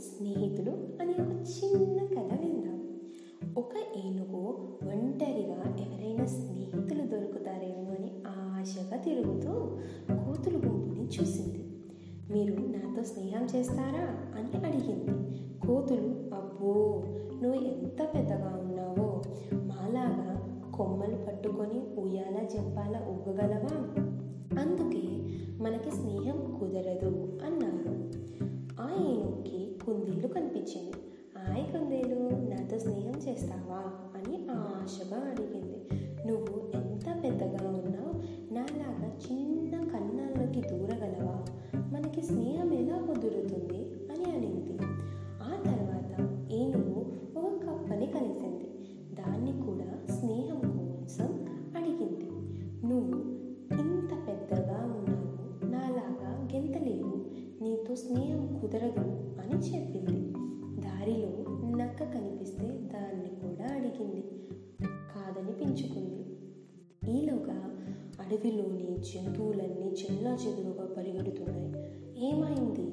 స్నేహితులు అనే ఒక చిన్న కథ విందాం ఒక ఏనుగు ఒంటరిగా ఎవరైనా స్నేహితులు దొరుకుతారేమో అని ఆశగా తిరుగుతూ కోతులు గుంపుని చూసింది మీరు నాతో స్నేహం చేస్తారా? అని అడిగింది కోతులు అబ్బో నువ్వు ఎంత పెద్దగా ఉన్నావో. మాలాగా కొమ్మలు పట్టుకొని ఉయ్యాల జంపాల ఊగగలవా? కుందేలు కనిపించింది. ఆయ్ కుందేలు నాతో స్నేహం చేస్తావా? అని ఆశగా అడిగింది. నువ్వు ఎంత పెద్దగా ఉన్నావు నాలాగా చిన్న కన్నాల్లోకి దూరగలవా? మనకి స్నేహం ఎలా కుదురుతుంది? అని అడిగింది. ఆ తర్వాత ఏనుగు ఒక కప్పని కలిసింది. దాన్ని కూడా స్నేహం కోసం అడిగింది. నువ్వు ఇంత పెద్దగా ఉన్నావు నాలాగా గెంతలేవు. నీతో స్నేహం కుదరదు. నక్క కనిపిస్తే దాన్ని కూడా అడిగింది. కాదని పెంచుకుంది. ఈలోగా అడవిలోని జంతువులన్నీ చెల్లా చెదురుగా పరిగెడుతున్నాయి. ఏమైంది?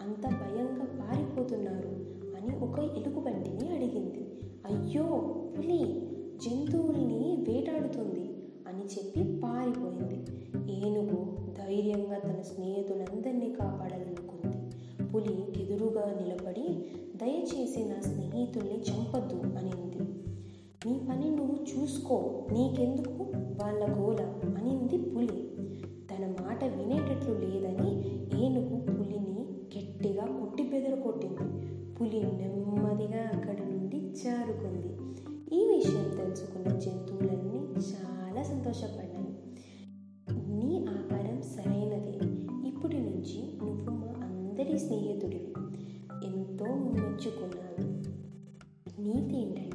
అంత భయంగా పారిపోతున్నారు అని ఒక ఎలుగుబంటిని అడిగింది. అయ్యో పులి! జంతువుల్ని వేటాడుతుంది అని చెప్పి పారిపోయింది. ఏనుగు ధైర్యంగా తన స్నేహితులందరినీ కాపాడాలనుకుంది. పులి ఎదురుగా నిలబడి దయచేసి నా స్నేహితుల్ని చంపద్దు అనింది నీ పని నువ్వు చూసుకో నీకెందుకు? వాళ్ళ గోల అనింది పులి. తన మాట వినేటట్లు లేదని ఏనుగు పులిని గట్టిగా కొట్టి బెదరు కొట్టింది. పులి నెమ్మదిగా అక్కడి నుండి జారుకుంది. ఈ విషయం తెలుసుకున్న జంతువులన్నీ చాలా సంతోషపడ్డాయి. నీ ఆహారం సరైనదే. ఇప్పటి నుంచి నువ్వు మా అందరి స్నేహితుడివి. ఎంతో మెచ్చుకున్నాను నీతి ఏంటంటే